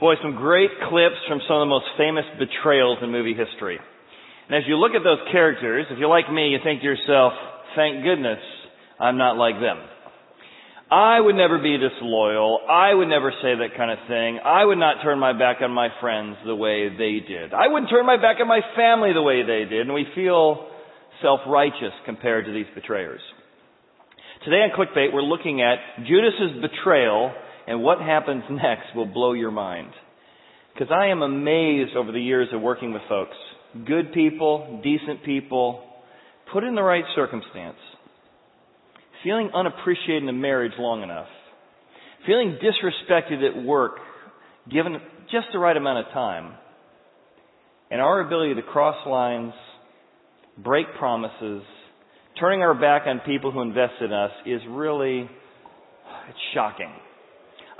Boy, some great clips from some of the most famous betrayals in movie history. And as you look at those characters, if you're like me, you think to yourself, thank goodness I'm not like them. I would never be disloyal. I would never say that kind of thing. I would not turn my back on my friends the way they did. I wouldn't turn my back on my family the way they did. And we feel self-righteous compared to these betrayers. Today on Clickbait, we're looking at Judas's betrayal and what happens next will blow your mind. Because I am amazed over the years of working with folks. Good people, decent people, put in the right circumstance. Feeling unappreciated in a marriage long enough. Feeling disrespected at work, given just the right amount of time. And our ability to cross lines, break promises, turning our back on people who invest in us is really, it's shocking.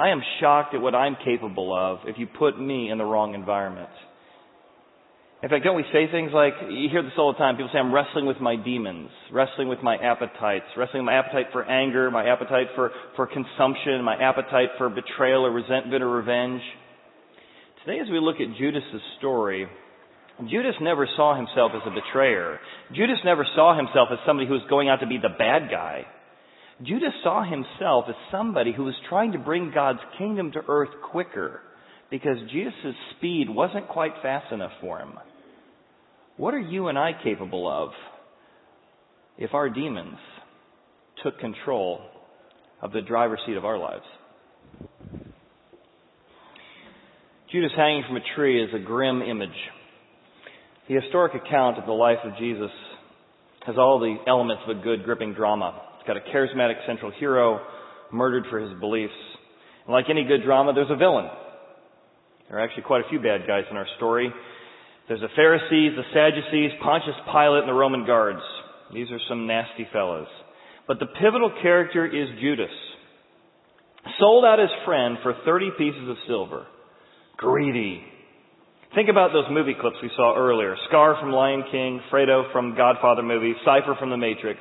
I am shocked at what I'm capable of if you put me in the wrong environment. In fact, don't we say things like, you hear this all the time, people say I'm wrestling with my demons, wrestling with my appetites, wrestling with my appetite for anger, my appetite for, for consumption, my appetite for betrayal or resentment or revenge. Today as we look at Judas's story, Judas never saw himself as a betrayer. Judas never saw himself as somebody who was going out to be the bad guy. Judas saw himself as somebody who was trying to bring God's kingdom to earth quicker because Jesus' speed wasn't quite fast enough for him. What are you and I capable of if our demons took control of the driver's seat of our lives? Judas hanging from a tree is a grim image. The historic account of the life of Jesus has all the elements of a good, gripping drama. It's got a charismatic central hero murdered for his beliefs. And like any good drama, there's a villain. There are actually quite a few bad guys in our story. There's the Pharisees, the Sadducees, Pontius Pilate, and the Roman guards. These are some nasty fellows. But the pivotal character is Judas. Sold out his friend for 30 pieces of silver. Greedy. Think about those movie clips we saw earlier. Scar from Lion King, Fredo from Godfather movie, Cypher from The Matrix.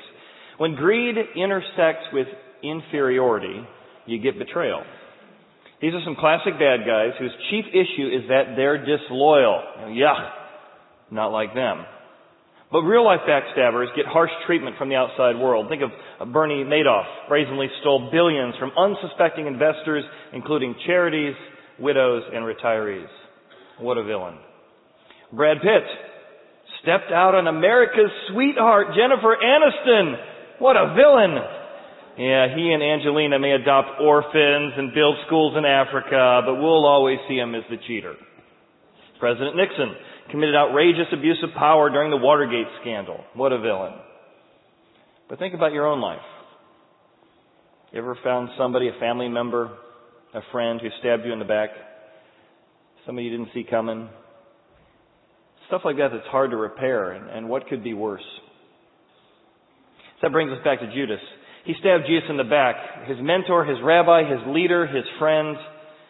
When greed intersects with inferiority, you get betrayal. These are some classic bad guys whose chief issue is that they're disloyal. Yuck. Not like them. But real life backstabbers get harsh treatment from the outside world. Think of Bernie Madoff, brazenly stole billions from unsuspecting investors, including charities, widows, and retirees. What a villain. Brad Pitt stepped out on America's sweetheart, Jennifer Aniston. What a villain! Yeah, he and Angelina may adopt orphans and build schools in Africa, but we'll always see him as the cheater. President Nixon committed outrageous abuse of power during the Watergate scandal. What a villain. But think about your own life. You ever found somebody, a family member, a friend who stabbed you in the back? Somebody you didn't see coming? Stuff like that that's hard to repair, and, and what could be worse? So that brings us back to Judas. He stabbed Jesus in the back. His mentor, his rabbi, his leader, his friend.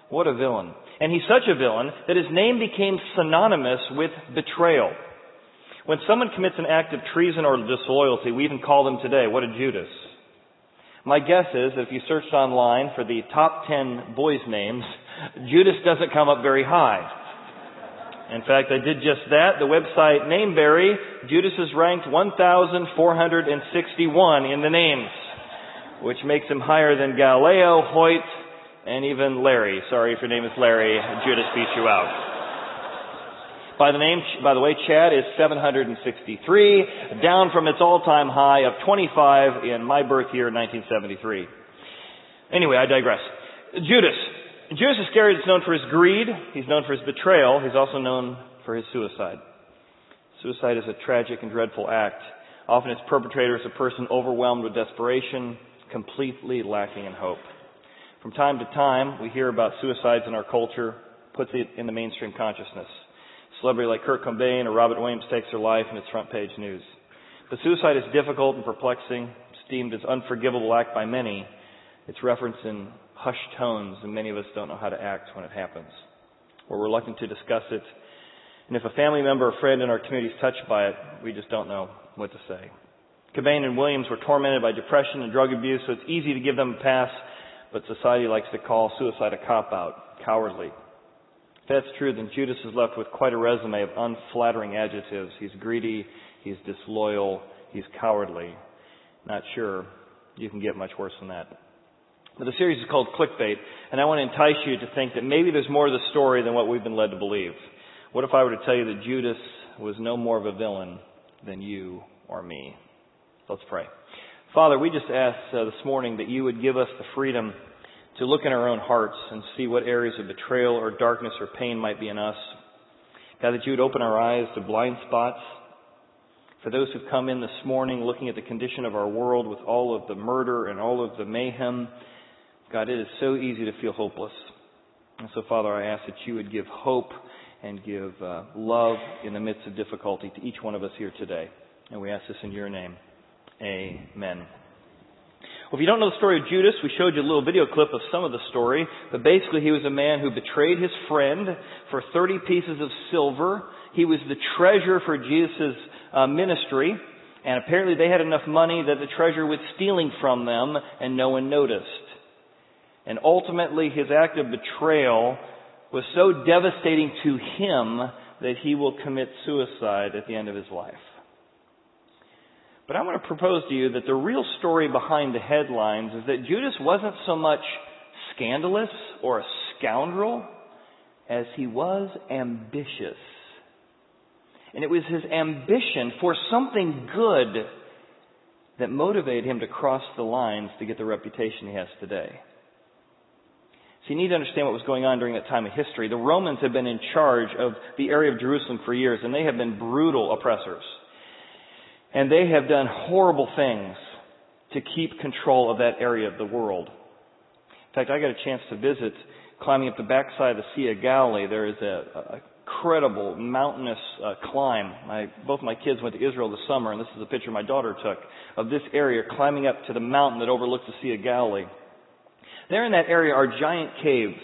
What a villain. And he's such a villain that his name became synonymous with betrayal. When someone commits an act of treason or disloyalty, we even call them today, what a Judas. My guess is that if you searched online for the top 10 boys' names, Judas doesn't come up very high. In fact, I did just that. The website Nameberry, Judas is ranked 1,461 in the names, which makes him higher than Galileo, Hoyt, and even Larry. Sorry if your name is Larry, Judas beat you out. By the name, by the way, Chad is 763, down from its all-time high of 25 in my birth year, 1973. Anyway, I digress. Judas, Judas Iscariot is known for his greed. He's known for his betrayal. He's also known for his suicide. Suicide is a tragic and dreadful act. Often its perpetrator is a person overwhelmed with desperation, completely lacking in hope. From time to time, we hear about suicides in our culture, puts it in the mainstream consciousness. A celebrity like Kurt Cobain or Robert Williams takes their life and it's front page news. But suicide is difficult and perplexing. It's deemed as unforgivable act by many. It's referenced in hushed tones, and many of us don't know how to act when it happens. We're reluctant to discuss it. And if a family member or friend in our community is touched by it, we just don't know what to say. Cobain and Williams were tormented by depression and drug abuse, so it's easy to give them a pass, but society likes to call suicide a cop out, cowardly. If that's true, then Judas is left with quite a resume of unflattering adjectives. He's greedy, he's disloyal, he's cowardly. Not sure you can get much worse than that. The series is called Clickbait, and I want to entice you to think that maybe there's more to the story than what we've been led to believe. What if I were to tell you that Judas was no more of a villain than you or me? Let's pray. Father, we just ask uh, this morning that you would give us the freedom to look in our own hearts and see what areas of betrayal or darkness or pain might be in us. God, that you would open our eyes to blind spots. For those who've come in this morning looking at the condition of our world with all of the murder and all of the mayhem, God, it is so easy to feel hopeless. And so, Father, I ask that you would give hope and give uh, love in the midst of difficulty to each one of us here today. And we ask this in your name. Amen. Well, if you don't know the story of Judas, we showed you a little video clip of some of the story. But basically, he was a man who betrayed his friend for 30 pieces of silver. He was the treasurer for Jesus' uh, ministry. And apparently they had enough money that the treasurer was stealing from them and no one noticed. And ultimately, his act of betrayal was so devastating to him that he will commit suicide at the end of his life. But I want to propose to you that the real story behind the headlines is that Judas wasn't so much scandalous or a scoundrel as he was ambitious. And it was his ambition for something good that motivated him to cross the lines to get the reputation he has today. So you need to understand what was going on during that time of history. The Romans had been in charge of the area of Jerusalem for years, and they have been brutal oppressors. And they have done horrible things to keep control of that area of the world. In fact, I got a chance to visit climbing up the backside of the Sea of Galilee. There is a, a incredible mountainous uh, climb. My, both my kids went to Israel this summer, and this is a picture my daughter took of this area climbing up to the mountain that overlooks the Sea of Galilee. There in that area are giant caves,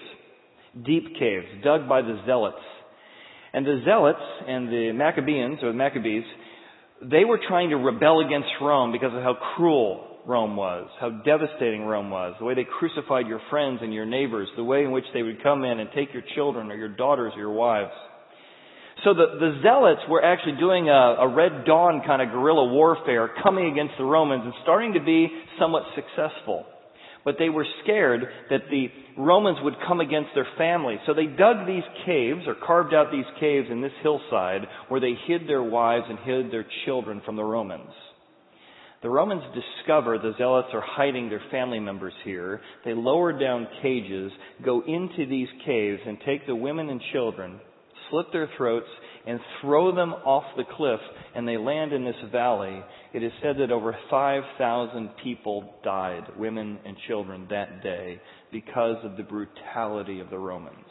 deep caves, dug by the Zealots. And the Zealots and the Maccabees, or the Maccabees, they were trying to rebel against Rome because of how cruel Rome was, how devastating Rome was, the way they crucified your friends and your neighbors, the way in which they would come in and take your children or your daughters or your wives. So the, the Zealots were actually doing a, a Red Dawn kind of guerrilla warfare coming against the Romans and starting to be somewhat successful. But they were scared that the Romans would come against their families. So they dug these caves or carved out these caves in this hillside where they hid their wives and hid their children from the Romans. The Romans discover the Zealots are hiding their family members here. They lower down cages, go into these caves, and take the women and children, slit their throats, and throw them off the cliff, and they land in this valley. It is said that over 5,000 people died, women and children, that day because of the brutality of the Romans.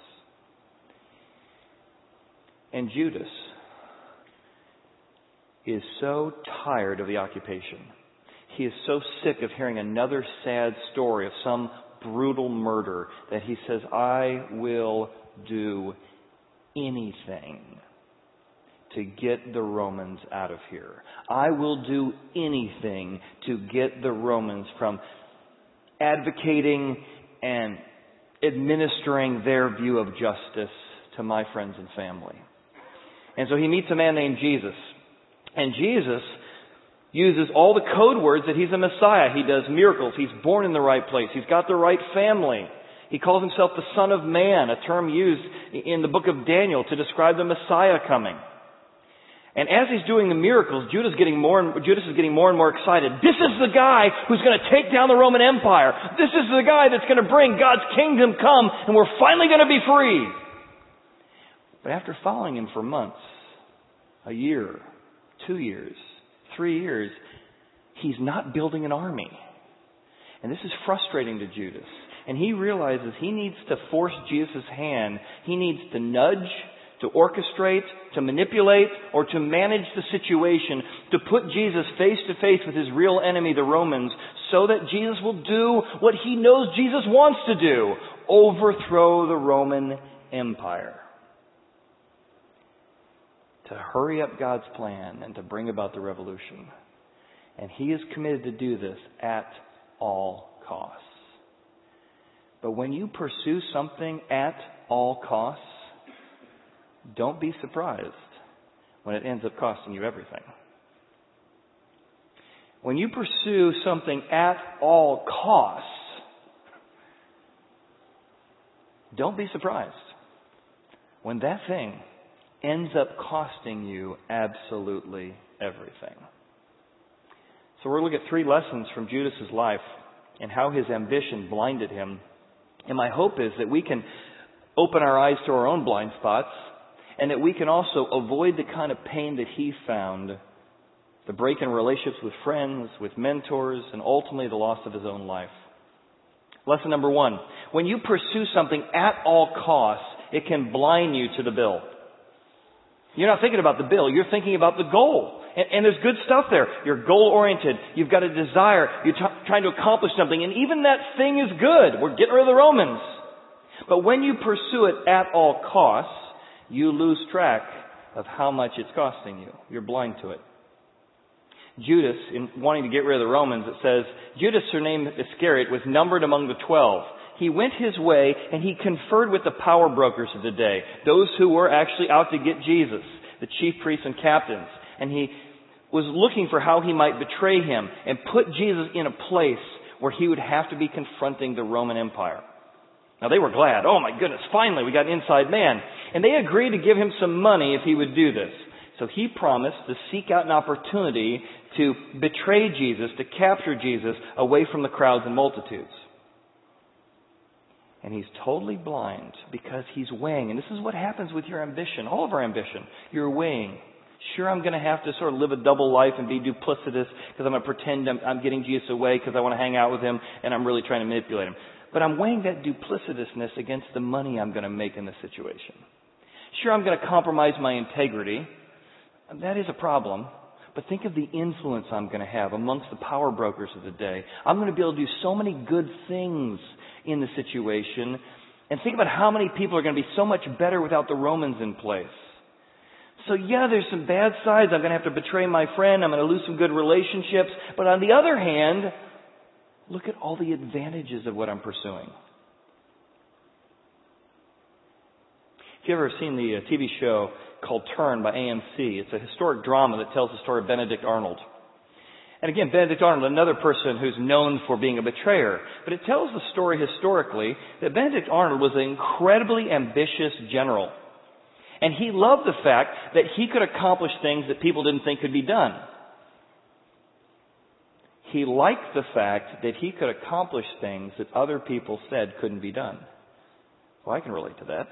And Judas is so tired of the occupation. He is so sick of hearing another sad story of some brutal murder that he says, I will do anything to get the Romans out of here. I will do anything to get the Romans from advocating and administering their view of justice to my friends and family. And so he meets a man named Jesus. And Jesus uses all the code words that he's a Messiah. He does miracles. He's born in the right place. He's got the right family. He calls himself the Son of Man, a term used in the book of Daniel to describe the Messiah coming. And as he's doing the miracles, Judas, getting more and, Judas is getting more and more excited. This is the guy who's going to take down the Roman Empire. This is the guy that's going to bring God's kingdom come, and we're finally going to be free. But after following him for months, a year, two years, three years, he's not building an army. And this is frustrating to Judas. And he realizes he needs to force Jesus' hand. He needs to nudge to orchestrate, to manipulate, or to manage the situation, to put Jesus face to face with his real enemy, the Romans, so that Jesus will do what he knows Jesus wants to do overthrow the Roman Empire. To hurry up God's plan and to bring about the revolution. And he is committed to do this at all costs. But when you pursue something at all costs, don't be surprised when it ends up costing you everything. When you pursue something at all costs, don't be surprised when that thing ends up costing you absolutely everything. So we're going to look at three lessons from Judas's life and how his ambition blinded him. And my hope is that we can open our eyes to our own blind spots and that we can also avoid the kind of pain that he found the break in relationships with friends, with mentors, and ultimately the loss of his own life. Lesson number one. When you pursue something at all costs, it can blind you to the bill. You're not thinking about the bill, you're thinking about the goal. And, and there's good stuff there. You're goal oriented. You've got a desire. You're t- trying to accomplish something. And even that thing is good. We're getting rid of the Romans. But when you pursue it at all costs, you lose track of how much it's costing you. You're blind to it. Judas, in wanting to get rid of the Romans, it says, Judas, surnamed Iscariot, was numbered among the twelve. He went his way and he conferred with the power brokers of the day, those who were actually out to get Jesus, the chief priests and captains. And he was looking for how he might betray him and put Jesus in a place where he would have to be confronting the Roman Empire. Now they were glad. Oh my goodness, finally we got an inside man. And they agreed to give him some money if he would do this. So he promised to seek out an opportunity to betray Jesus, to capture Jesus away from the crowds and multitudes. And he's totally blind because he's weighing. And this is what happens with your ambition, all of our ambition. You're weighing. Sure, I'm going to have to sort of live a double life and be duplicitous because I'm going to pretend I'm, I'm getting Jesus away because I want to hang out with him and I'm really trying to manipulate him. But I'm weighing that duplicitousness against the money I'm going to make in the situation. Sure, I'm going to compromise my integrity. That is a problem. But think of the influence I'm going to have amongst the power brokers of the day. I'm going to be able to do so many good things in the situation. And think about how many people are going to be so much better without the Romans in place. So yeah, there's some bad sides. I'm going to have to betray my friend. I'm going to lose some good relationships. But on the other hand, look at all the advantages of what I'm pursuing. If you've ever seen the uh, TV show called Turn by AMC, it's a historic drama that tells the story of Benedict Arnold. And again, Benedict Arnold, another person who's known for being a betrayer. But it tells the story historically that Benedict Arnold was an incredibly ambitious general. And he loved the fact that he could accomplish things that people didn't think could be done. He liked the fact that he could accomplish things that other people said couldn't be done. Well, I can relate to that.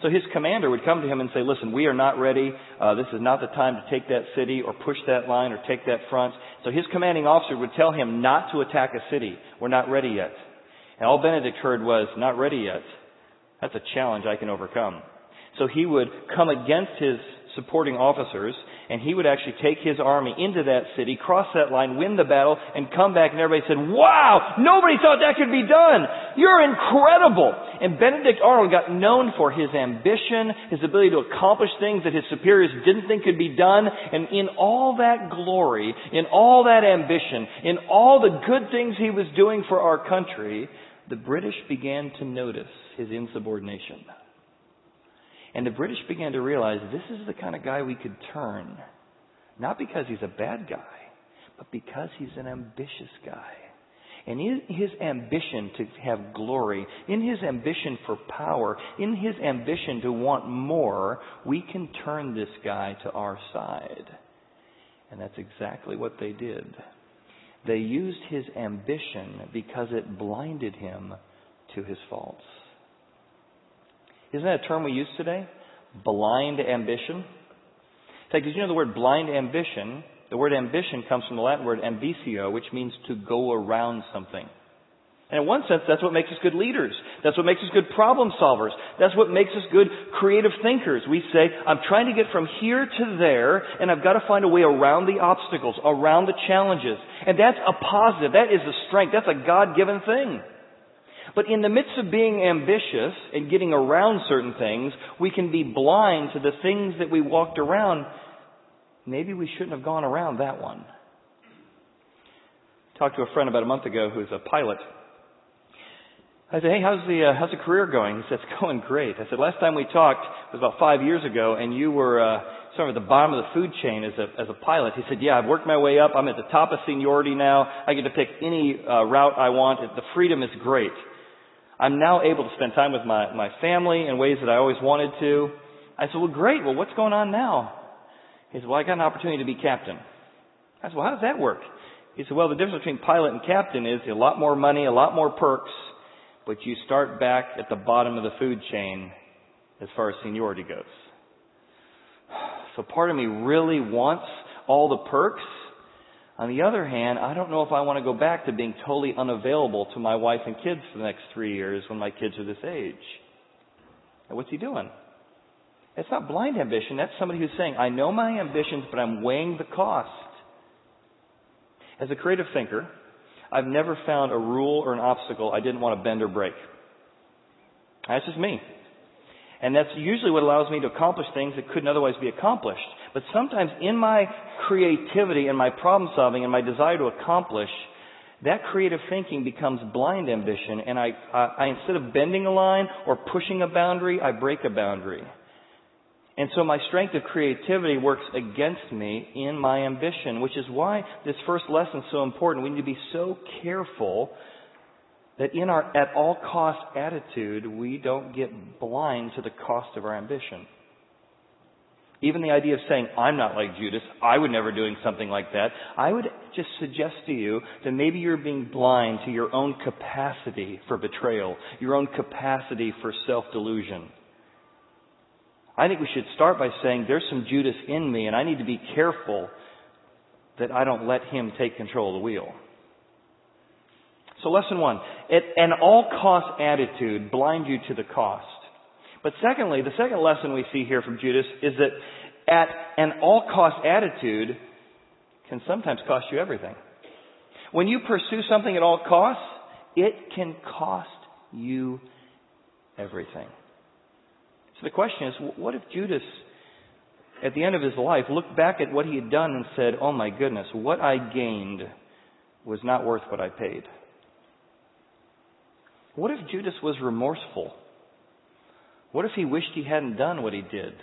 So his commander would come to him and say, listen, we are not ready. Uh, this is not the time to take that city or push that line or take that front. So his commanding officer would tell him not to attack a city. We're not ready yet. And all Benedict heard was, not ready yet. That's a challenge I can overcome. So he would come against his supporting officers, and he would actually take his army into that city, cross that line, win the battle, and come back, and everybody said, Wow! Nobody thought that could be done! You're incredible! And Benedict Arnold got known for his ambition, his ability to accomplish things that his superiors didn't think could be done, and in all that glory, in all that ambition, in all the good things he was doing for our country, the British began to notice his insubordination. And the British began to realize this is the kind of guy we could turn. Not because he's a bad guy, but because he's an ambitious guy. And in his ambition to have glory, in his ambition for power, in his ambition to want more, we can turn this guy to our side. And that's exactly what they did. They used his ambition because it blinded him to his faults. Isn't that a term we use today? Blind ambition. In fact, did you know the word blind ambition? The word ambition comes from the Latin word ambitio, which means to go around something. And in one sense, that's what makes us good leaders. That's what makes us good problem solvers. That's what makes us good creative thinkers. We say, I'm trying to get from here to there, and I've got to find a way around the obstacles, around the challenges. And that's a positive. That is a strength. That's a God-given thing. But in the midst of being ambitious and getting around certain things, we can be blind to the things that we walked around. Maybe we shouldn't have gone around that one. Talked to a friend about a month ago who's a pilot. I said, hey, how's the, uh, how's the career going? He said, it's going great. I said, last time we talked was about five years ago and you were, uh, sort of at the bottom of the food chain as a, as a pilot. He said, yeah, I've worked my way up. I'm at the top of seniority now. I get to pick any, uh, route I want. The freedom is great. I'm now able to spend time with my, my family in ways that I always wanted to. I said, well, great. Well, what's going on now? He said, well, I got an opportunity to be captain. I said, well, how does that work? He said, well, the difference between pilot and captain is a lot more money, a lot more perks, but you start back at the bottom of the food chain as far as seniority goes. So part of me really wants all the perks. On the other hand, I don't know if I want to go back to being totally unavailable to my wife and kids for the next three years when my kids are this age. And what's he doing? It's not blind ambition. That's somebody who's saying, I know my ambitions, but I'm weighing the cost. As a creative thinker, I've never found a rule or an obstacle I didn't want to bend or break. That's just me. And that's usually what allows me to accomplish things that couldn't otherwise be accomplished. But sometimes in my creativity and my problem solving and my desire to accomplish, that creative thinking becomes blind ambition and I, I, I instead of bending a line or pushing a boundary, I break a boundary. And so my strength of creativity works against me in my ambition, which is why this first lesson is so important. We need to be so careful that in our at all cost attitude, we don't get blind to the cost of our ambition. Even the idea of saying, I'm not like Judas, I would never doing something like that, I would just suggest to you that maybe you're being blind to your own capacity for betrayal, your own capacity for self-delusion. I think we should start by saying there's some Judas in me and I need to be careful that I don't let him take control of the wheel. So lesson one, an all cost attitude blind you to the cost. But secondly, the second lesson we see here from Judas is that at an all cost attitude can sometimes cost you everything. When you pursue something at all costs, it can cost you everything. So the question is, what if Judas, at the end of his life, looked back at what he had done and said, oh my goodness, what I gained was not worth what I paid? What if Judas was remorseful? What if he wished he hadn't done what he did?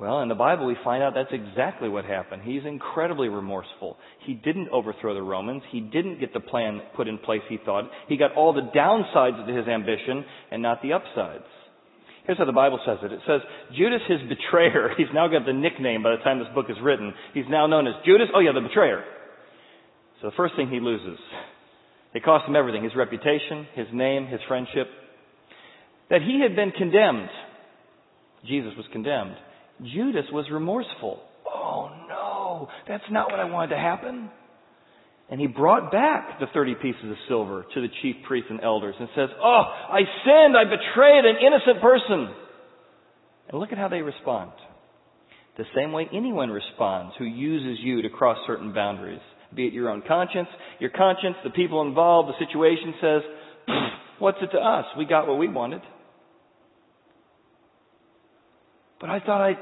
Well, in the Bible we find out that's exactly what happened. He's incredibly remorseful. He didn't overthrow the Romans. He didn't get the plan put in place he thought. He got all the downsides to his ambition and not the upsides. Here's how the Bible says it. It says, Judas, his betrayer, he's now got the nickname by the time this book is written. He's now known as Judas, oh yeah, the betrayer. So the first thing he loses, it cost him everything, his reputation, his name, his friendship. That he had been condemned. Jesus was condemned. Judas was remorseful. Oh no, that's not what I wanted to happen. And he brought back the 30 pieces of silver to the chief priests and elders and says, Oh, I sinned. I betrayed an innocent person. And look at how they respond. The same way anyone responds who uses you to cross certain boundaries. Be it your own conscience, your conscience, the people involved, the situation says, What's it to us? We got what we wanted. But I thought I,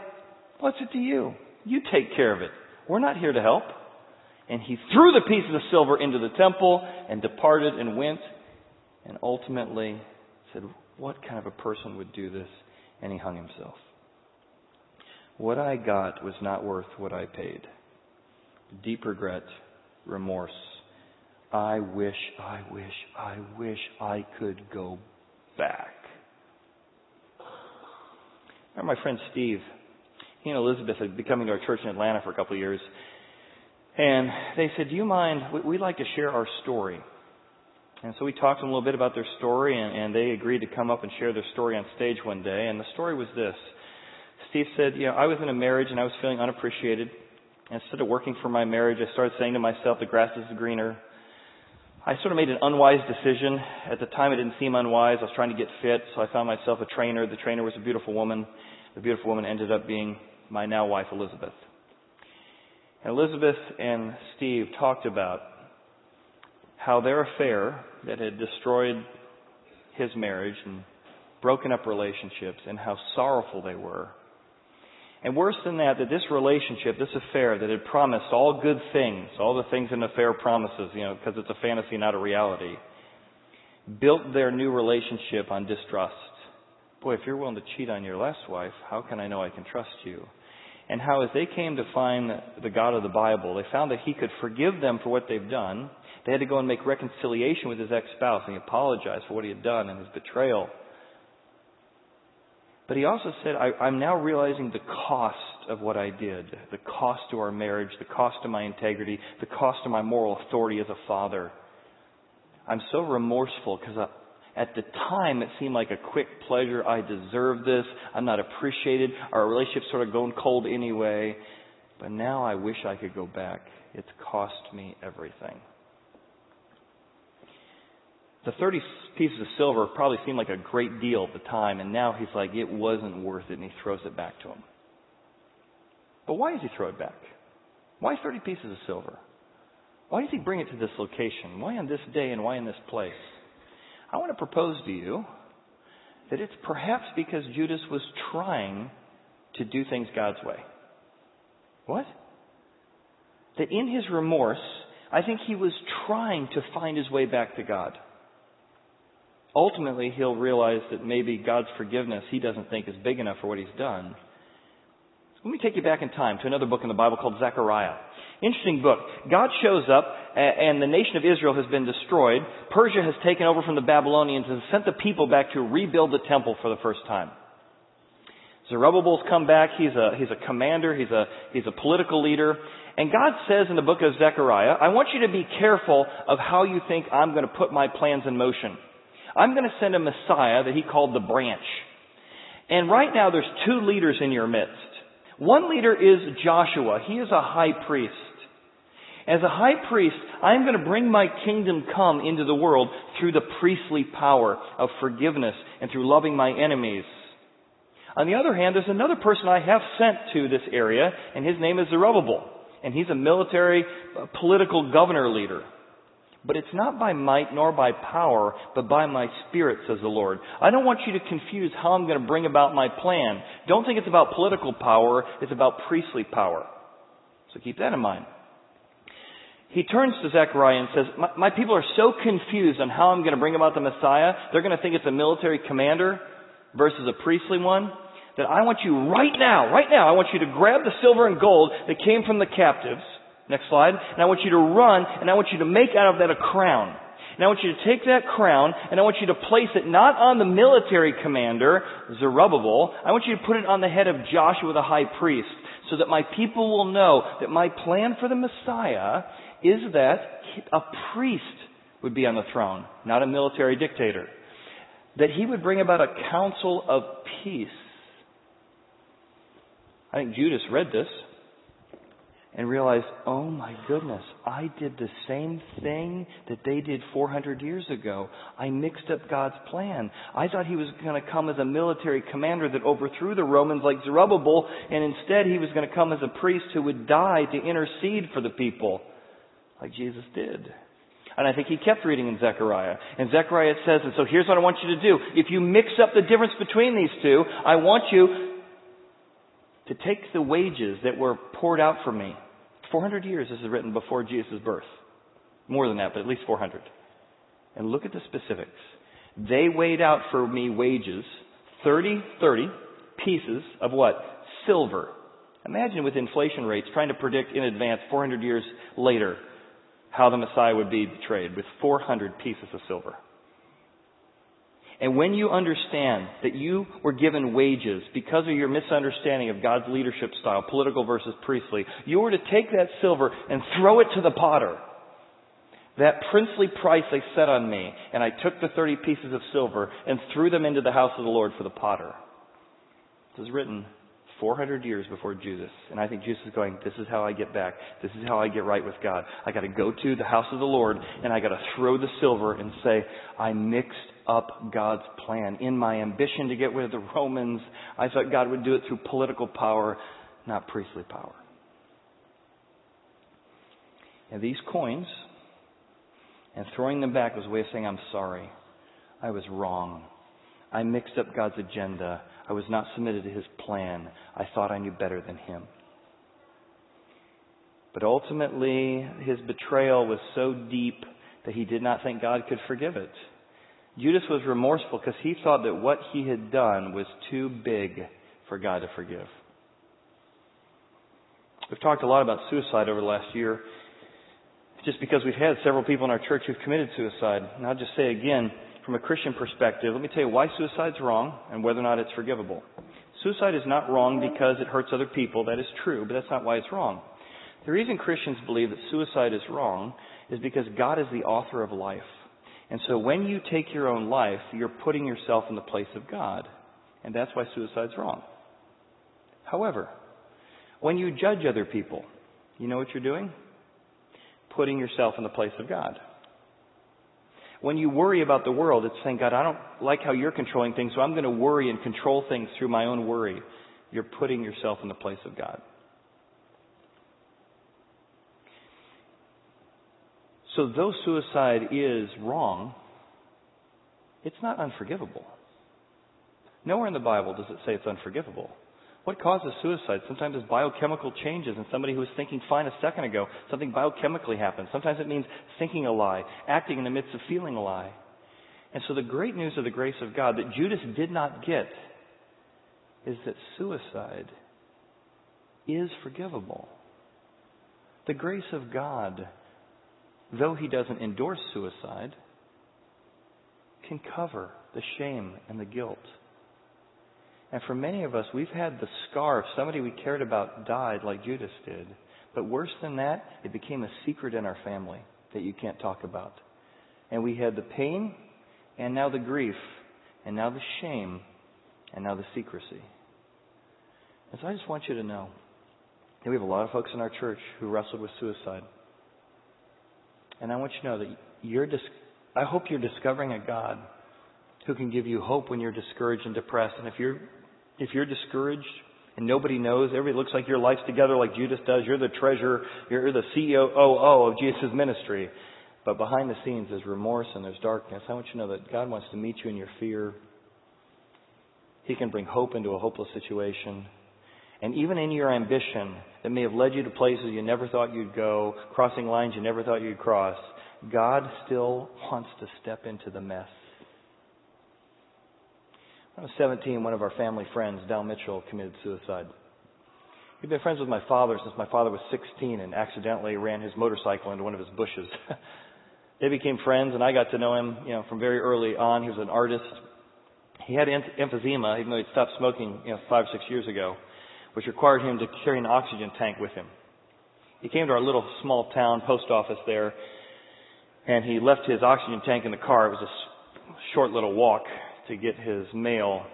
what's it to you? You take care of it. We're not here to help. And he threw the pieces of silver into the temple and departed and went and ultimately said, What kind of a person would do this? And he hung himself. What I got was not worth what I paid. Deep regret, remorse. I wish, I wish, I wish I could go back. remember my friend Steve. He and Elizabeth had been coming to our church in Atlanta for a couple of years. And they said, Do you mind? We'd like to share our story. And so we talked to them a little bit about their story, and, and they agreed to come up and share their story on stage one day. And the story was this Steve said, You know, I was in a marriage and I was feeling unappreciated. Instead of working for my marriage, I started saying to myself, The grass is greener. I sort of made an unwise decision. At the time, it didn't seem unwise. I was trying to get fit, so I found myself a trainer. The trainer was a beautiful woman. The beautiful woman ended up being my now wife, Elizabeth. And Elizabeth and Steve talked about how their affair that had destroyed his marriage and broken up relationships and how sorrowful they were. And worse than that, that this relationship, this affair that had promised all good things, all the things an affair promises, you know, because it's a fantasy, not a reality, built their new relationship on distrust. Boy, if you're willing to cheat on your last wife, how can I know I can trust you? And how, as they came to find the God of the Bible, they found that He could forgive them for what they've done. They had to go and make reconciliation with his ex spouse, and he apologized for what he had done and his betrayal. But he also said, I, am now realizing the cost of what I did, the cost to our marriage, the cost to my integrity, the cost to my moral authority as a father. I'm so remorseful because uh, at the time it seemed like a quick pleasure. I deserve this. I'm not appreciated. Our relationship's sort of going cold anyway. But now I wish I could go back. It's cost me everything. The 30 pieces of silver probably seemed like a great deal at the time, and now he's like, it wasn't worth it, and he throws it back to him. But why does he throw it back? Why 30 pieces of silver? Why does he bring it to this location? Why on this day and why in this place? I want to propose to you that it's perhaps because Judas was trying to do things God's way. What? That in his remorse, I think he was trying to find his way back to God. Ultimately, he'll realize that maybe God's forgiveness he doesn't think is big enough for what he's done. Let me take you back in time to another book in the Bible called Zechariah. Interesting book. God shows up and the nation of Israel has been destroyed. Persia has taken over from the Babylonians and sent the people back to rebuild the temple for the first time. Zerubbabel's come back. He's a, he's a commander. He's a, he's a political leader. And God says in the book of Zechariah, I want you to be careful of how you think I'm going to put my plans in motion. I'm going to send a Messiah that he called the branch. And right now there's two leaders in your midst. One leader is Joshua. He is a high priest. As a high priest, I'm going to bring my kingdom come into the world through the priestly power of forgiveness and through loving my enemies. On the other hand, there's another person I have sent to this area, and his name is Zerubbabel. And he's a military, uh, political governor leader. But it's not by might nor by power, but by my spirit, says the Lord. I don't want you to confuse how I'm going to bring about my plan. Don't think it's about political power, it's about priestly power. So keep that in mind. He turns to Zechariah and says, my, my people are so confused on how I'm going to bring about the Messiah, they're going to think it's a military commander versus a priestly one, that I want you right now, right now, I want you to grab the silver and gold that came from the captives, Next slide. And I want you to run, and I want you to make out of that a crown. And I want you to take that crown, and I want you to place it not on the military commander, Zerubbabel. I want you to put it on the head of Joshua the high priest, so that my people will know that my plan for the Messiah is that a priest would be on the throne, not a military dictator. That he would bring about a council of peace. I think Judas read this and realized, oh my goodness, I did the same thing that they did 400 years ago. I mixed up God's plan. I thought he was going to come as a military commander that overthrew the Romans like Zerubbabel, and instead he was going to come as a priest who would die to intercede for the people, like Jesus did. And I think he kept reading in Zechariah. And Zechariah says, and so here's what I want you to do. If you mix up the difference between these two, I want you to take the wages that were poured out for me 400 years this is written before Jesus' birth. More than that, but at least 400. And look at the specifics. They weighed out for me wages, 30, 30 pieces of what? Silver. Imagine with inflation rates trying to predict in advance 400 years later how the Messiah would be betrayed with 400 pieces of silver. And when you understand that you were given wages because of your misunderstanding of God's leadership style, political versus priestly, you were to take that silver and throw it to the potter. That princely price they set on me, and I took the 30 pieces of silver and threw them into the house of the Lord for the potter. This is written 400 years before Jesus. And I think Jesus is going, this is how I get back. This is how I get right with God. I gotta go to the house of the Lord and I gotta throw the silver and say, I mixed up God's plan. In my ambition to get rid of the Romans, I thought God would do it through political power, not priestly power. And these coins, and throwing them back was a way of saying, I'm sorry. I was wrong. I mixed up God's agenda. I was not submitted to his plan. I thought I knew better than him. But ultimately, his betrayal was so deep that he did not think God could forgive it. Judas was remorseful because he thought that what he had done was too big for God to forgive. We've talked a lot about suicide over the last year just because we've had several people in our church who've committed suicide. And I'll just say again, from a Christian perspective, let me tell you why suicide's wrong and whether or not it's forgivable. Suicide is not wrong because it hurts other people. That is true, but that's not why it's wrong. The reason Christians believe that suicide is wrong is because God is the author of life. And so when you take your own life, you're putting yourself in the place of God. And that's why suicide's wrong. However, when you judge other people, you know what you're doing? Putting yourself in the place of God. When you worry about the world, it's saying, God, I don't like how you're controlling things, so I'm going to worry and control things through my own worry. You're putting yourself in the place of God. So, though suicide is wrong, it's not unforgivable. Nowhere in the Bible does it say it's unforgivable. What causes suicide? Sometimes it's biochemical changes in somebody who was thinking fine a second ago. Something biochemically happens. Sometimes it means thinking a lie, acting in the midst of feeling a lie. And so the great news of the grace of God that Judas did not get is that suicide is forgivable. The grace of God, though he doesn't endorse suicide, can cover the shame and the guilt. And for many of us, we've had the scar of somebody we cared about died like Judas did. But worse than that, it became a secret in our family that you can't talk about. And we had the pain, and now the grief, and now the shame, and now the secrecy. And so I just want you to know that we have a lot of folks in our church who wrestled with suicide. And I want you to know that you're dis- I hope you're discovering a God who can give you hope when you're discouraged and depressed. And if you're if you're discouraged and nobody knows, everybody looks like your life's together like Judas does. You're the treasurer, you're the CEO of Jesus' ministry. But behind the scenes, there's remorse and there's darkness. I want you to know that God wants to meet you in your fear. He can bring hope into a hopeless situation. And even in your ambition that may have led you to places you never thought you'd go, crossing lines you never thought you'd cross, God still wants to step into the mess. When I was 17, one of our family friends, Dal Mitchell, committed suicide. He'd been friends with my father since my father was 16 and accidentally ran his motorcycle into one of his bushes. they became friends, and I got to know him, you know, from very early on. He was an artist. He had emphysema, even though he'd stopped smoking, you know, five, six years ago, which required him to carry an oxygen tank with him. He came to our little small town post office there, and he left his oxygen tank in the car. It was a short little walk to get his mail,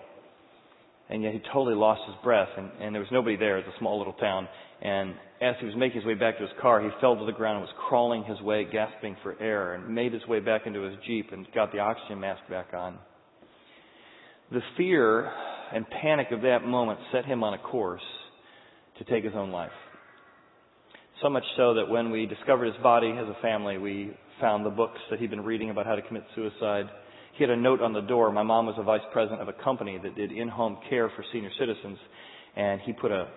and yet he totally lost his breath, and, and there was nobody there. It's a small little town. And as he was making his way back to his car, he fell to the ground and was crawling his way, gasping for air, and made his way back into his Jeep and got the oxygen mask back on. The fear and panic of that moment set him on a course to take his own life. So much so that when we discovered his body as a family, we found the books that he'd been reading about how to commit suicide. He had a note on the door. My mom was a vice president of a company that did in-home care for senior citizens, and he put a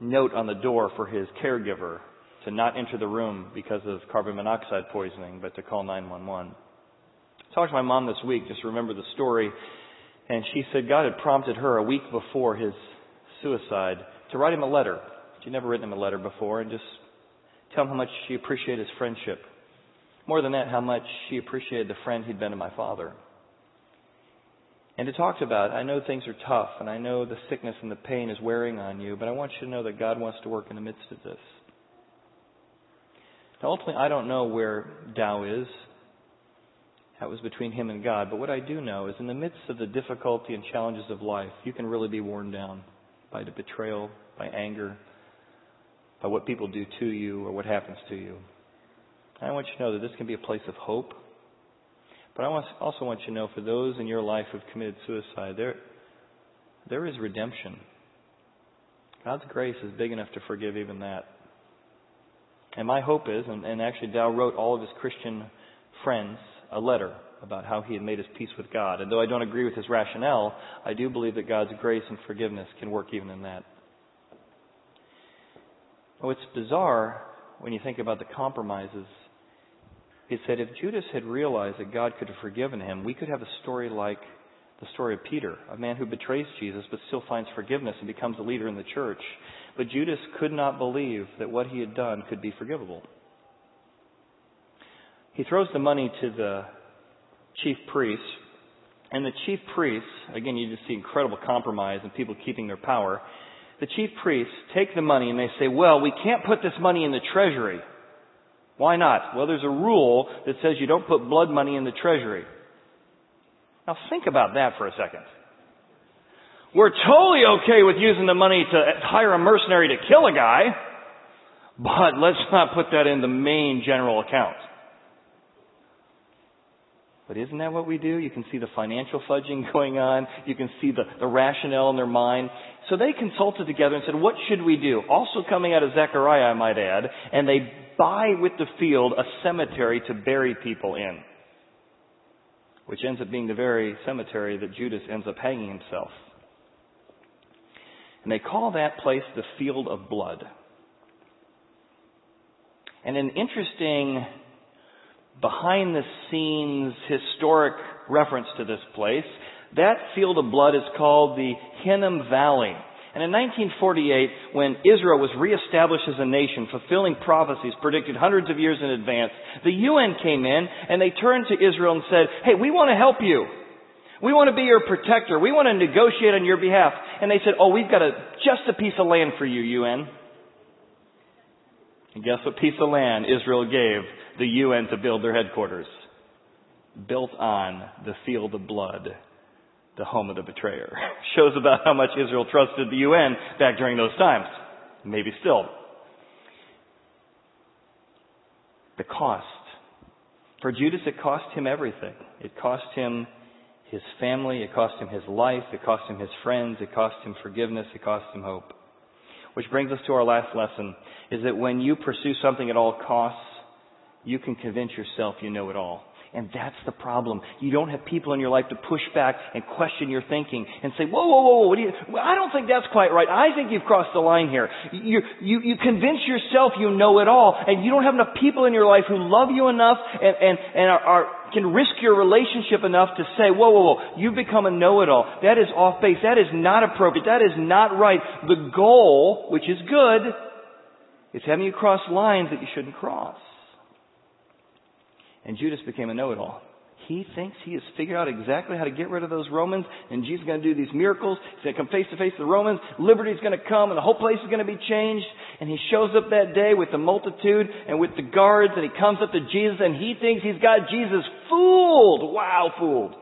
note on the door for his caregiver to not enter the room because of carbon monoxide poisoning, but to call 911. I talked to my mom this week, just remember the story, and she said God had prompted her a week before his suicide to write him a letter. She'd never written him a letter before, and just tell him how much she appreciated his friendship. More than that, how much she appreciated the friend he'd been to my father. And to talk about, I know things are tough, and I know the sickness and the pain is wearing on you, but I want you to know that God wants to work in the midst of this. Now, ultimately, I don't know where Dow is. That was between him and God. But what I do know is in the midst of the difficulty and challenges of life, you can really be worn down by the betrayal, by anger, by what people do to you or what happens to you. I want you to know that this can be a place of hope. But I also want you to know for those in your life who've committed suicide, there, there is redemption. God's grace is big enough to forgive even that. And my hope is, and, and actually Dow wrote all of his Christian friends a letter about how he had made his peace with God. And though I don't agree with his rationale, I do believe that God's grace and forgiveness can work even in that. What's bizarre when you think about the compromises He said, if Judas had realized that God could have forgiven him, we could have a story like the story of Peter, a man who betrays Jesus but still finds forgiveness and becomes a leader in the church. But Judas could not believe that what he had done could be forgivable. He throws the money to the chief priests, and the chief priests, again, you just see incredible compromise and people keeping their power. The chief priests take the money and they say, well, we can't put this money in the treasury. Why not? Well, there's a rule that says you don't put blood money in the treasury. Now think about that for a second. We're totally okay with using the money to hire a mercenary to kill a guy, but let's not put that in the main general account. But isn't that what we do? You can see the financial fudging going on. You can see the, the rationale in their mind. So they consulted together and said, what should we do? Also coming out of Zechariah, I might add, and they buy with the field a cemetery to bury people in which ends up being the very cemetery that Judas ends up hanging himself. And they call that place the field of blood. And an interesting behind the scenes historic reference to this place, that field of blood is called the Hinnom Valley. And in 1948, when Israel was reestablished as a nation, fulfilling prophecies predicted hundreds of years in advance, the UN came in and they turned to Israel and said, hey, we want to help you. We want to be your protector. We want to negotiate on your behalf. And they said, oh, we've got a, just a piece of land for you, UN. And guess what piece of land Israel gave the UN to build their headquarters? Built on the field of blood the home of the betrayer. Shows about how much Israel trusted the UN back during those times. Maybe still. The cost. For Judas, it cost him everything. It cost him his family, it cost him his life, it cost him his friends, it cost him forgiveness, it cost him hope. Which brings us to our last lesson, is that when you pursue something at all costs, you can convince yourself you know it all. And that's the problem. You don't have people in your life to push back and question your thinking and say, whoa, whoa, whoa, what do you, I don't think that's quite right. I think you've crossed the line here. You, you, you convince yourself you know it all and you don't have enough people in your life who love you enough and, and, and are, are can risk your relationship enough to say, whoa, whoa, whoa, you've become a know-it-all. That is off base. That is not appropriate. That is not right. The goal, which is good, is having you cross lines that you shouldn't cross. And Judas became a know-it-all. He thinks he has figured out exactly how to get rid of those Romans, and Jesus is going to do these miracles. He's going to come face to face with the Romans. Liberty is going to come, and the whole place is going to be changed. And he shows up that day with the multitude and with the guards, and he comes up to Jesus, and he thinks he's got Jesus fooled. Wow, fooled.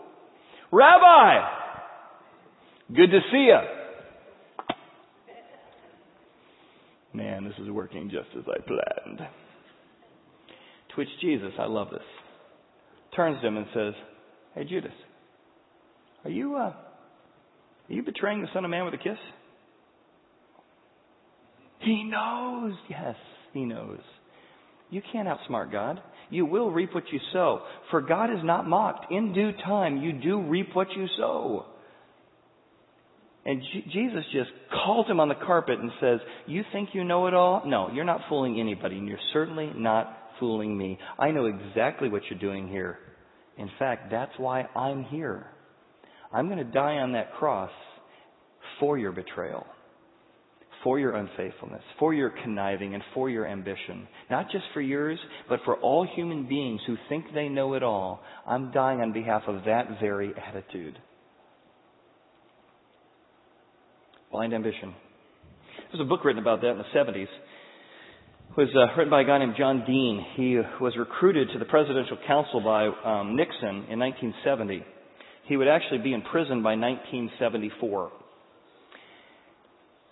Rabbi, good to see you. Man, this is working just as I planned. Which Jesus, I love this, turns to him and says, Hey Judas, are you, uh, are you betraying the Son of Man with a kiss? He knows. Yes, he knows. You can't outsmart God. You will reap what you sow. For God is not mocked. In due time, you do reap what you sow. And Jesus just calls him on the carpet and says, You think you know it all? No, you're not fooling anybody, and you're certainly not fooling me. I know exactly what you're doing here. In fact, that's why I'm here. I'm going to die on that cross for your betrayal, for your unfaithfulness, for your conniving, and for your ambition. Not just for yours, but for all human beings who think they know it all. I'm dying on behalf of that very attitude. Blind ambition. There's a book written about that in the 70s was uh, written by a guy named John Dean. He was recruited to the presidential counsel by um, Nixon in 1970. He would actually be in prison by 1974.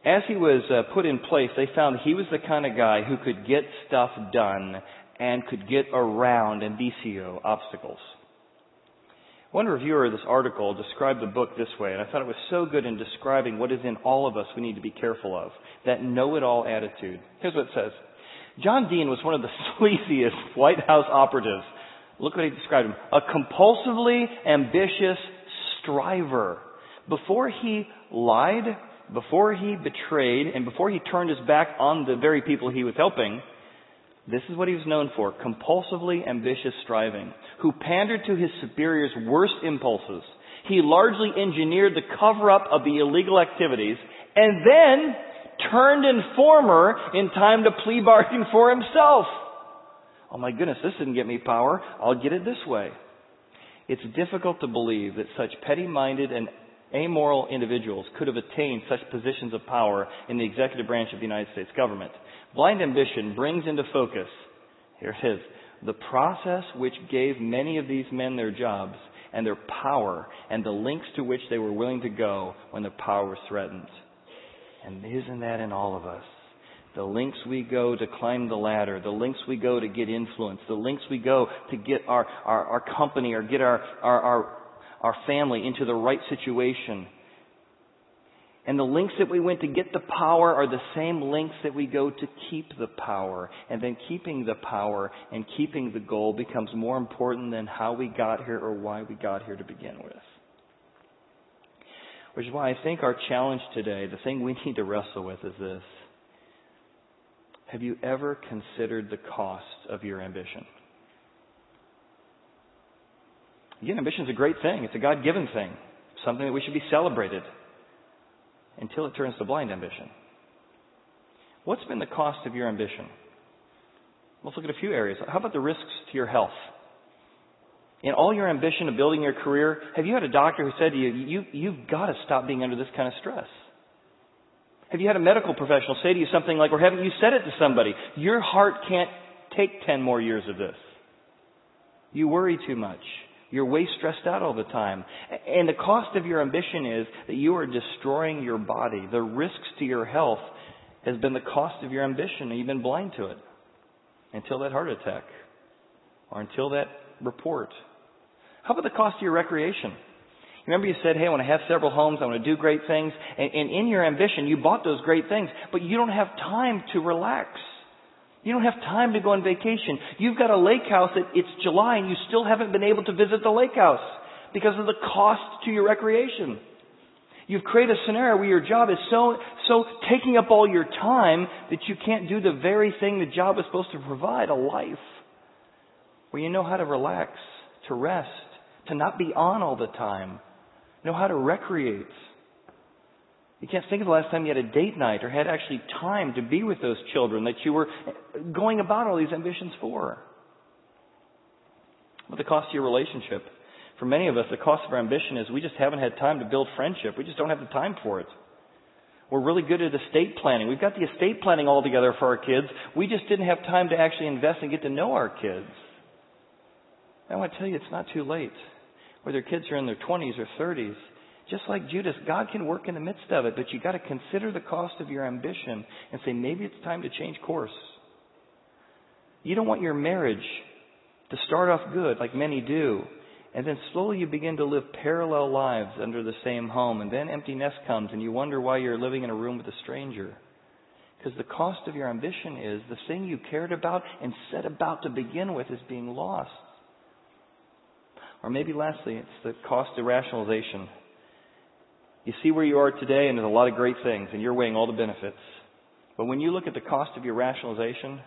As he was uh, put in place, they found he was the kind of guy who could get stuff done and could get around indicio obstacles. One reviewer of this article described the book this way, and I thought it was so good in describing what is in all of us we need to be careful of that know it all attitude. Here's what it says John Dean was one of the sleaziest White House operatives. Look what he described him. A compulsively ambitious striver. Before he lied, before he betrayed, and before he turned his back on the very people he was helping, This is what he was known for compulsively ambitious striving, who pandered to his superiors' worst impulses. He largely engineered the cover up of the illegal activities and then turned informer in time to plea bargain for himself. Oh my goodness, this didn't get me power. I'll get it this way. It's difficult to believe that such petty minded and amoral individuals could have attained such positions of power in the executive branch of the United States government. Blind ambition brings into focus, here it is, the process which gave many of these men their jobs and their power and the lengths to which they were willing to go when their power was threatened. And isn't that in all of us? The lengths we go to climb the ladder, the lengths we go to get influence, the lengths we go to get our, our, our company or get our, our, our, our family into the right situation and the lengths that we went to get the power are the same lengths that we go to keep the power. And then keeping the power and keeping the goal becomes more important than how we got here or why we got here to begin with. Which is why I think our challenge today, the thing we need to wrestle with is this. Have you ever considered the cost of your ambition? Again, ambition is a great thing. It's a God given thing. Something that we should be celebrated until it turns to blind ambition. What's been the cost of your ambition? Let's look at a few areas. How about the risks to your health? In all your ambition of building your career, have you had a doctor who said to you, you you've got to stop being under this kind of stress? Have you had a medical professional say to you something like, or haven't you said it to somebody, your heart can't take 10 more years of this? You worry too much. You're way stressed out all the time. And the cost of your ambition is that you are destroying your body. The risks to your health has been the cost of your ambition, and you've been blind to it until that heart attack or until that report. How about the cost of your recreation? Remember you said, hey, I want to have several homes, I want to do great things, and, and in your ambition, you bought those great things, but you don't have time to relax. You don't have time to go on vacation. You've got a lake house that it's July and you still haven't been able to visit the lake house because of the cost to your recreation. You've created a scenario where your job is so, so taking up all your time that you can't do the very thing the job is supposed to provide, a life where you know how to relax, to rest, to not be on all the time, know how to recreate. You can't think of the last time you had a date night or had actually time to be with those children that you were going about all these ambitions for. But the cost of your relationship. For many of us, the cost of our ambition is we just haven't had time to build friendship. We just don't have the time for it. We're really good at estate planning. We've got the estate planning all together for our kids. We just didn't have time to actually invest and get to know our kids. I want to tell you, it's not too late. Whether kids are in their 20s or 30s, just like Judas, God can work in the midst of it, but you got to consider the cost of your ambition and say maybe it's time to change course. You don't want your marriage to start off good like many do, and then slowly you begin to live parallel lives under the same home, and then empty nest comes and you wonder why you're living in a room with a stranger. Because the cost of your ambition is the thing you cared about and set about to begin with is being lost. Or maybe lastly, it's the cost of rationalization. You see where you are today, and there's a lot of great things, and you're weighing all the benefits. But when you look at the cost of your rationalization,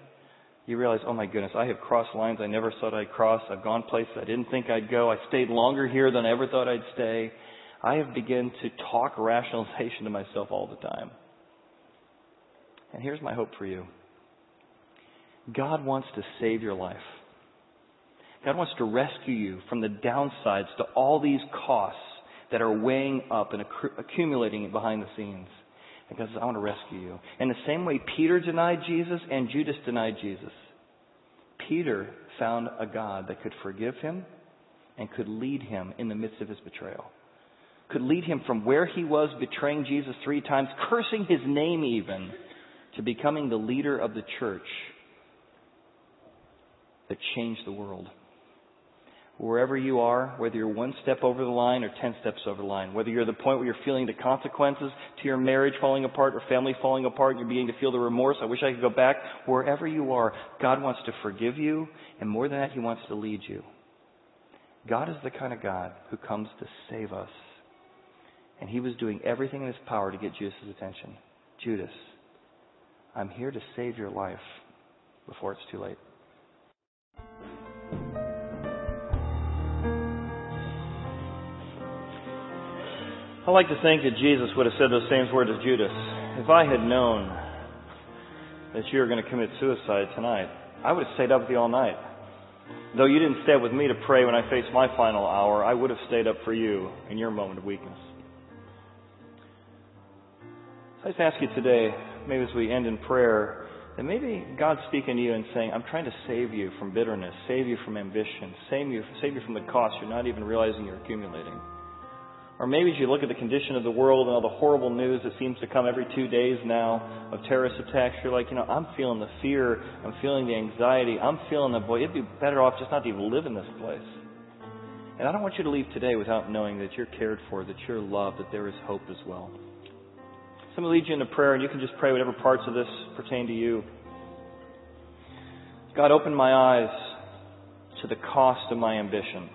you realize, oh my goodness, I have crossed lines I never thought I'd cross. I've gone places I didn't think I'd go. I stayed longer here than I ever thought I'd stay. I have begun to talk rationalization to myself all the time. And here's my hope for you God wants to save your life. God wants to rescue you from the downsides to all these costs that are weighing up and accumulating behind the scenes. And God says, I want to rescue you. In the same way Peter denied Jesus and Judas denied Jesus, Peter found a God that could forgive him and could lead him in the midst of his betrayal. Could lead him from where he was betraying Jesus three times, cursing his name even, to becoming the leader of the church that changed the world wherever you are, whether you're one step over the line or ten steps over the line, whether you're at the point where you're feeling the consequences to your marriage falling apart or family falling apart you're beginning to feel the remorse, I wish I could go back, wherever you are, God wants to forgive you, and more than that, He wants to lead you. God is the kind of God who comes to save us. And He was doing everything in His power to get Judas' attention. Judas, I'm here to save your life. before it's too late. I like to think that Jesus would have said those same words as Judas. If I had known that you were going to commit suicide tonight, I would have stayed up with you all night. Though you didn't stay up with me to pray when I faced my final hour, I would have stayed up for you in your moment of weakness. So I just ask you today, maybe as we end in prayer, that maybe God's speaking to you and saying, I'm trying to save you from bitterness, save you from ambition, save you, save you from the cost you're not even realizing you're accumulating. Or maybe as you look at the condition of the world and all the horrible news that seems to come every two days now of terrorist attacks, you're like, you know, I'm feeling the fear, I'm feeling the anxiety, I'm feeling the boy, it'd be better off just not to even live in this place. And I don't want you to leave today without knowing that you're cared for, that you're loved, that there is hope as well. So I'm going to lead you into prayer, and you can just pray whatever parts of this pertain to you. God, open my eyes to the cost of my ambition.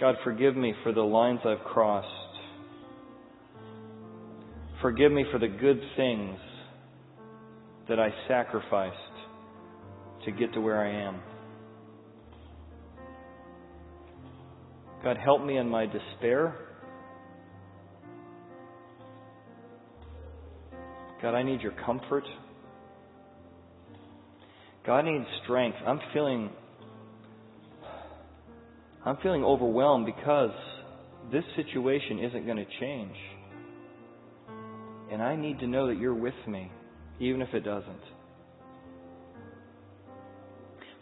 God, forgive me for the lines I've crossed. Forgive me for the good things that I sacrificed to get to where I am. God, help me in my despair. God, I need your comfort. God, I need strength. I'm feeling I'm feeling overwhelmed because this situation isn't going to change. And I need to know that you're with me, even if it doesn't.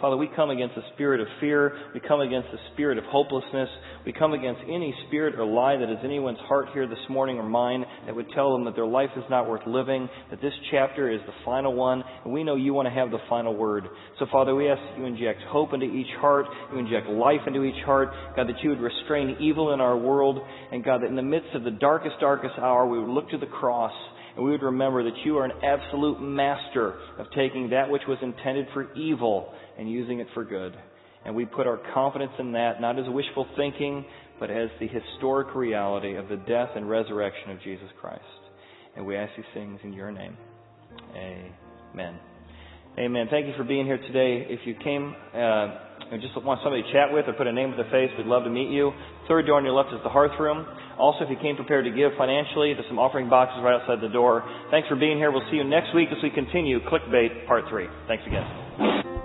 Father, we come against the spirit of fear. We come against the spirit of hopelessness. We come against any spirit or lie that is anyone's heart here this morning or mine that would tell them that their life is not worth living, that this chapter is the final one, and we know you want to have the final word. So, Father, we ask that you inject hope into each heart, you inject life into each heart, God, that you would restrain evil in our world, and God, that in the midst of the darkest, darkest hour, we would look to the cross and we would remember that you are an absolute master of taking that which was intended for evil and using it for good. And we put our confidence in that, not as wishful thinking, but as the historic reality of the death and resurrection of Jesus Christ. And we ask these things in your name. Amen. Amen. Thank you for being here today. If you came uh, and just want somebody to chat with or put a name to the face, we'd love to meet you. Third door on your left is the hearth room. Also, if you came prepared to give financially, there's some offering boxes right outside the door. Thanks for being here. We'll see you next week as we continue Clickbait Part 3. Thanks again.